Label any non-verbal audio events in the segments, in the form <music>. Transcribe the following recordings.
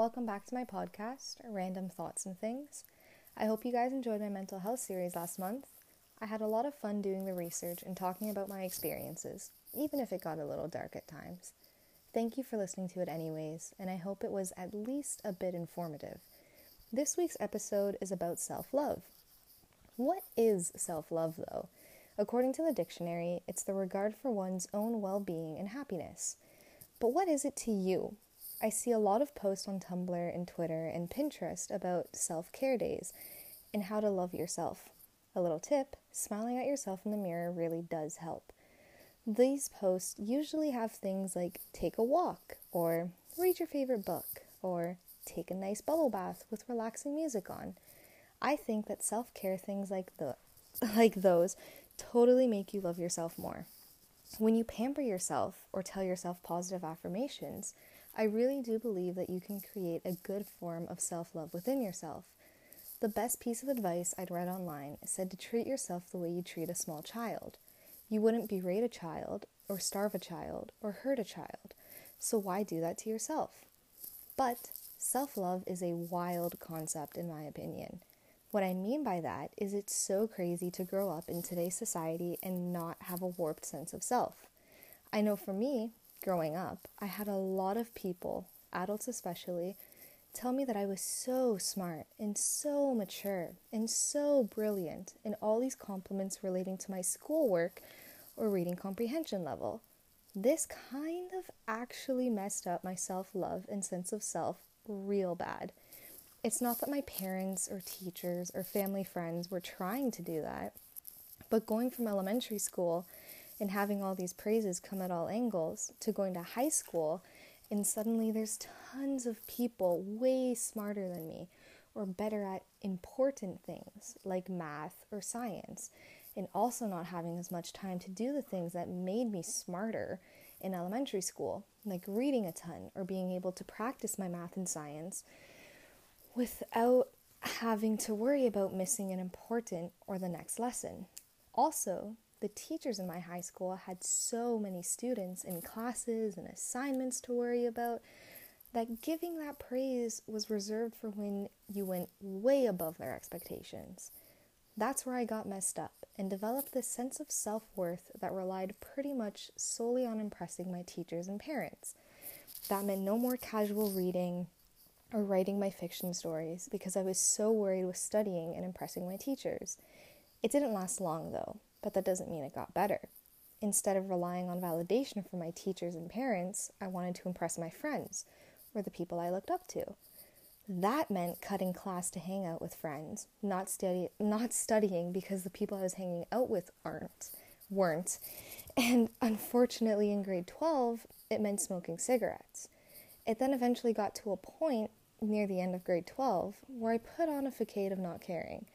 Welcome back to my podcast, Random Thoughts and Things. I hope you guys enjoyed my mental health series last month. I had a lot of fun doing the research and talking about my experiences, even if it got a little dark at times. Thank you for listening to it, anyways, and I hope it was at least a bit informative. This week's episode is about self love. What is self love, though? According to the dictionary, it's the regard for one's own well being and happiness. But what is it to you? I see a lot of posts on Tumblr and Twitter and Pinterest about self care days and how to love yourself. A little tip smiling at yourself in the mirror really does help. These posts usually have things like take a walk, or read your favorite book, or take a nice bubble bath with relaxing music on. I think that self care things like the <laughs> like those totally make you love yourself more. When you pamper yourself or tell yourself positive affirmations, I really do believe that you can create a good form of self love within yourself. The best piece of advice I'd read online said to treat yourself the way you treat a small child. You wouldn't berate a child, or starve a child, or hurt a child, so why do that to yourself? But self love is a wild concept, in my opinion. What I mean by that is it's so crazy to grow up in today's society and not have a warped sense of self. I know for me, growing up, I had a lot of people, adults especially, tell me that I was so smart and so mature and so brilliant, and all these compliments relating to my schoolwork or reading comprehension level. This kind of actually messed up my self love and sense of self real bad. It's not that my parents or teachers or family friends were trying to do that, but going from elementary school and having all these praises come at all angles to going to high school and suddenly there's tons of people way smarter than me or better at important things like math or science and also not having as much time to do the things that made me smarter in elementary school like reading a ton or being able to practice my math and science without having to worry about missing an important or the next lesson also the teachers in my high school had so many students in classes and assignments to worry about that giving that praise was reserved for when you went way above their expectations. That's where I got messed up and developed this sense of self worth that relied pretty much solely on impressing my teachers and parents. That meant no more casual reading or writing my fiction stories because I was so worried with studying and impressing my teachers. It didn't last long though but that doesn't mean it got better. Instead of relying on validation from my teachers and parents, I wanted to impress my friends or the people I looked up to. That meant cutting class to hang out with friends, not study not studying because the people I was hanging out with aren't weren't. And unfortunately in grade 12, it meant smoking cigarettes. It then eventually got to a point near the end of grade 12 where I put on a facade of not caring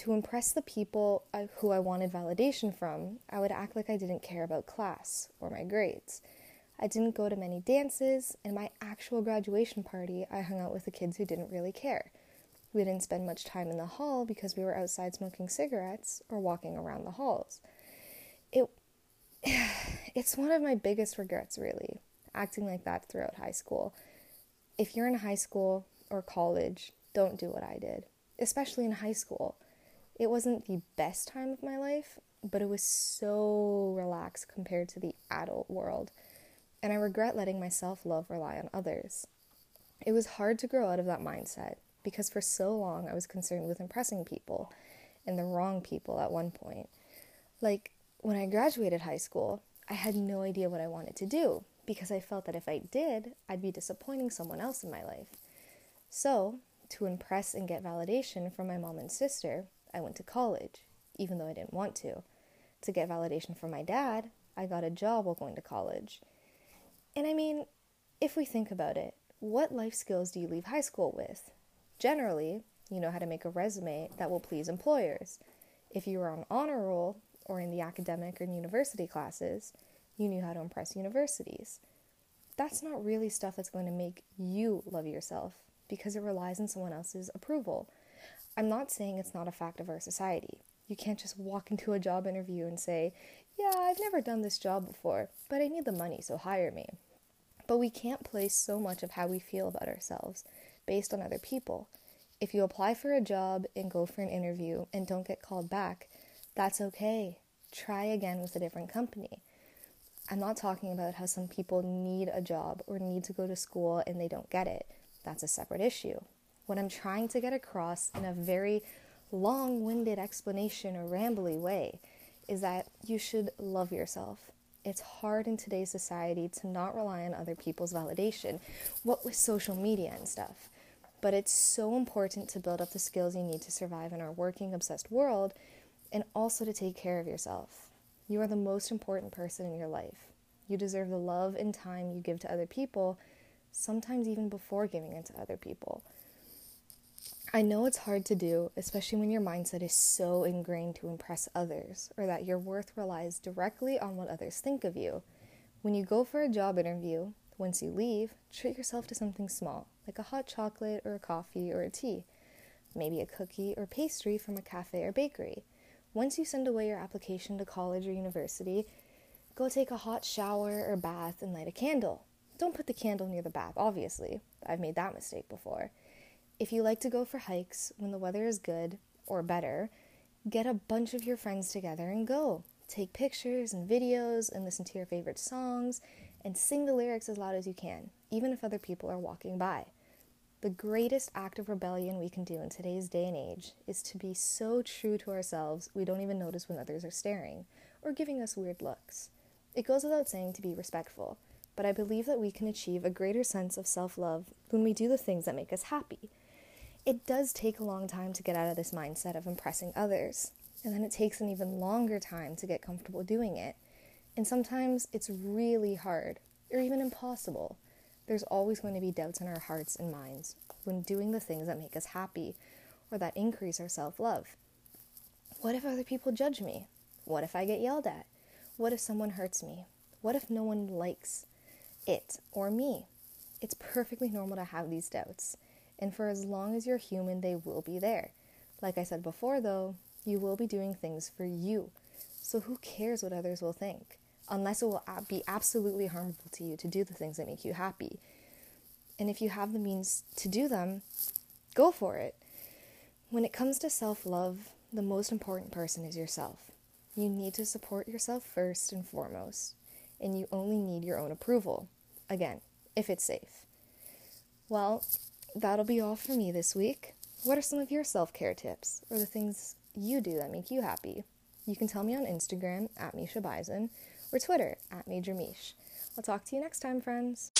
to impress the people who I wanted validation from, I would act like I didn't care about class or my grades. I didn't go to many dances, and my actual graduation party, I hung out with the kids who didn't really care. We didn't spend much time in the hall because we were outside smoking cigarettes or walking around the halls. It <sighs> it's one of my biggest regrets really, acting like that throughout high school. If you're in high school or college, don't do what I did, especially in high school. It wasn't the best time of my life, but it was so relaxed compared to the adult world. And I regret letting my self love rely on others. It was hard to grow out of that mindset because for so long I was concerned with impressing people and the wrong people at one point. Like when I graduated high school, I had no idea what I wanted to do because I felt that if I did, I'd be disappointing someone else in my life. So, to impress and get validation from my mom and sister, I went to college, even though I didn't want to. To get validation from my dad, I got a job while going to college. And I mean, if we think about it, what life skills do you leave high school with? Generally, you know how to make a resume that will please employers. If you were on honor roll or in the academic or university classes, you knew how to impress universities. That's not really stuff that's going to make you love yourself because it relies on someone else's approval I'm not saying it's not a fact of our society. You can't just walk into a job interview and say, Yeah, I've never done this job before, but I need the money, so hire me. But we can't place so much of how we feel about ourselves based on other people. If you apply for a job and go for an interview and don't get called back, that's okay. Try again with a different company. I'm not talking about how some people need a job or need to go to school and they don't get it. That's a separate issue. What I'm trying to get across in a very long winded explanation or rambly way is that you should love yourself. It's hard in today's society to not rely on other people's validation, what with social media and stuff. But it's so important to build up the skills you need to survive in our working, obsessed world and also to take care of yourself. You are the most important person in your life. You deserve the love and time you give to other people, sometimes even before giving it to other people. I know it's hard to do, especially when your mindset is so ingrained to impress others or that your worth relies directly on what others think of you. When you go for a job interview, once you leave, treat yourself to something small, like a hot chocolate or a coffee or a tea, maybe a cookie or pastry from a cafe or bakery. Once you send away your application to college or university, go take a hot shower or bath and light a candle. Don't put the candle near the bath, obviously. I've made that mistake before. If you like to go for hikes when the weather is good or better, get a bunch of your friends together and go. Take pictures and videos and listen to your favorite songs and sing the lyrics as loud as you can, even if other people are walking by. The greatest act of rebellion we can do in today's day and age is to be so true to ourselves we don't even notice when others are staring or giving us weird looks. It goes without saying to be respectful, but I believe that we can achieve a greater sense of self love when we do the things that make us happy. It does take a long time to get out of this mindset of impressing others, and then it takes an even longer time to get comfortable doing it. And sometimes it's really hard or even impossible. There's always going to be doubts in our hearts and minds when doing the things that make us happy or that increase our self love. What if other people judge me? What if I get yelled at? What if someone hurts me? What if no one likes it or me? It's perfectly normal to have these doubts, and for as long as you're human, they will be there. Like I said before, though, you will be doing things for you. So who cares what others will think? Unless it will be absolutely harmful to you to do the things that make you happy. And if you have the means to do them, go for it. When it comes to self love, the most important person is yourself. You need to support yourself first and foremost, and you only need your own approval. Again, if it's safe. Well, that'll be all for me this week. What are some of your self care tips or the things you do that make you happy? You can tell me on Instagram at Misha Bison or Twitter at Major Mish. I'll talk to you next time, friends.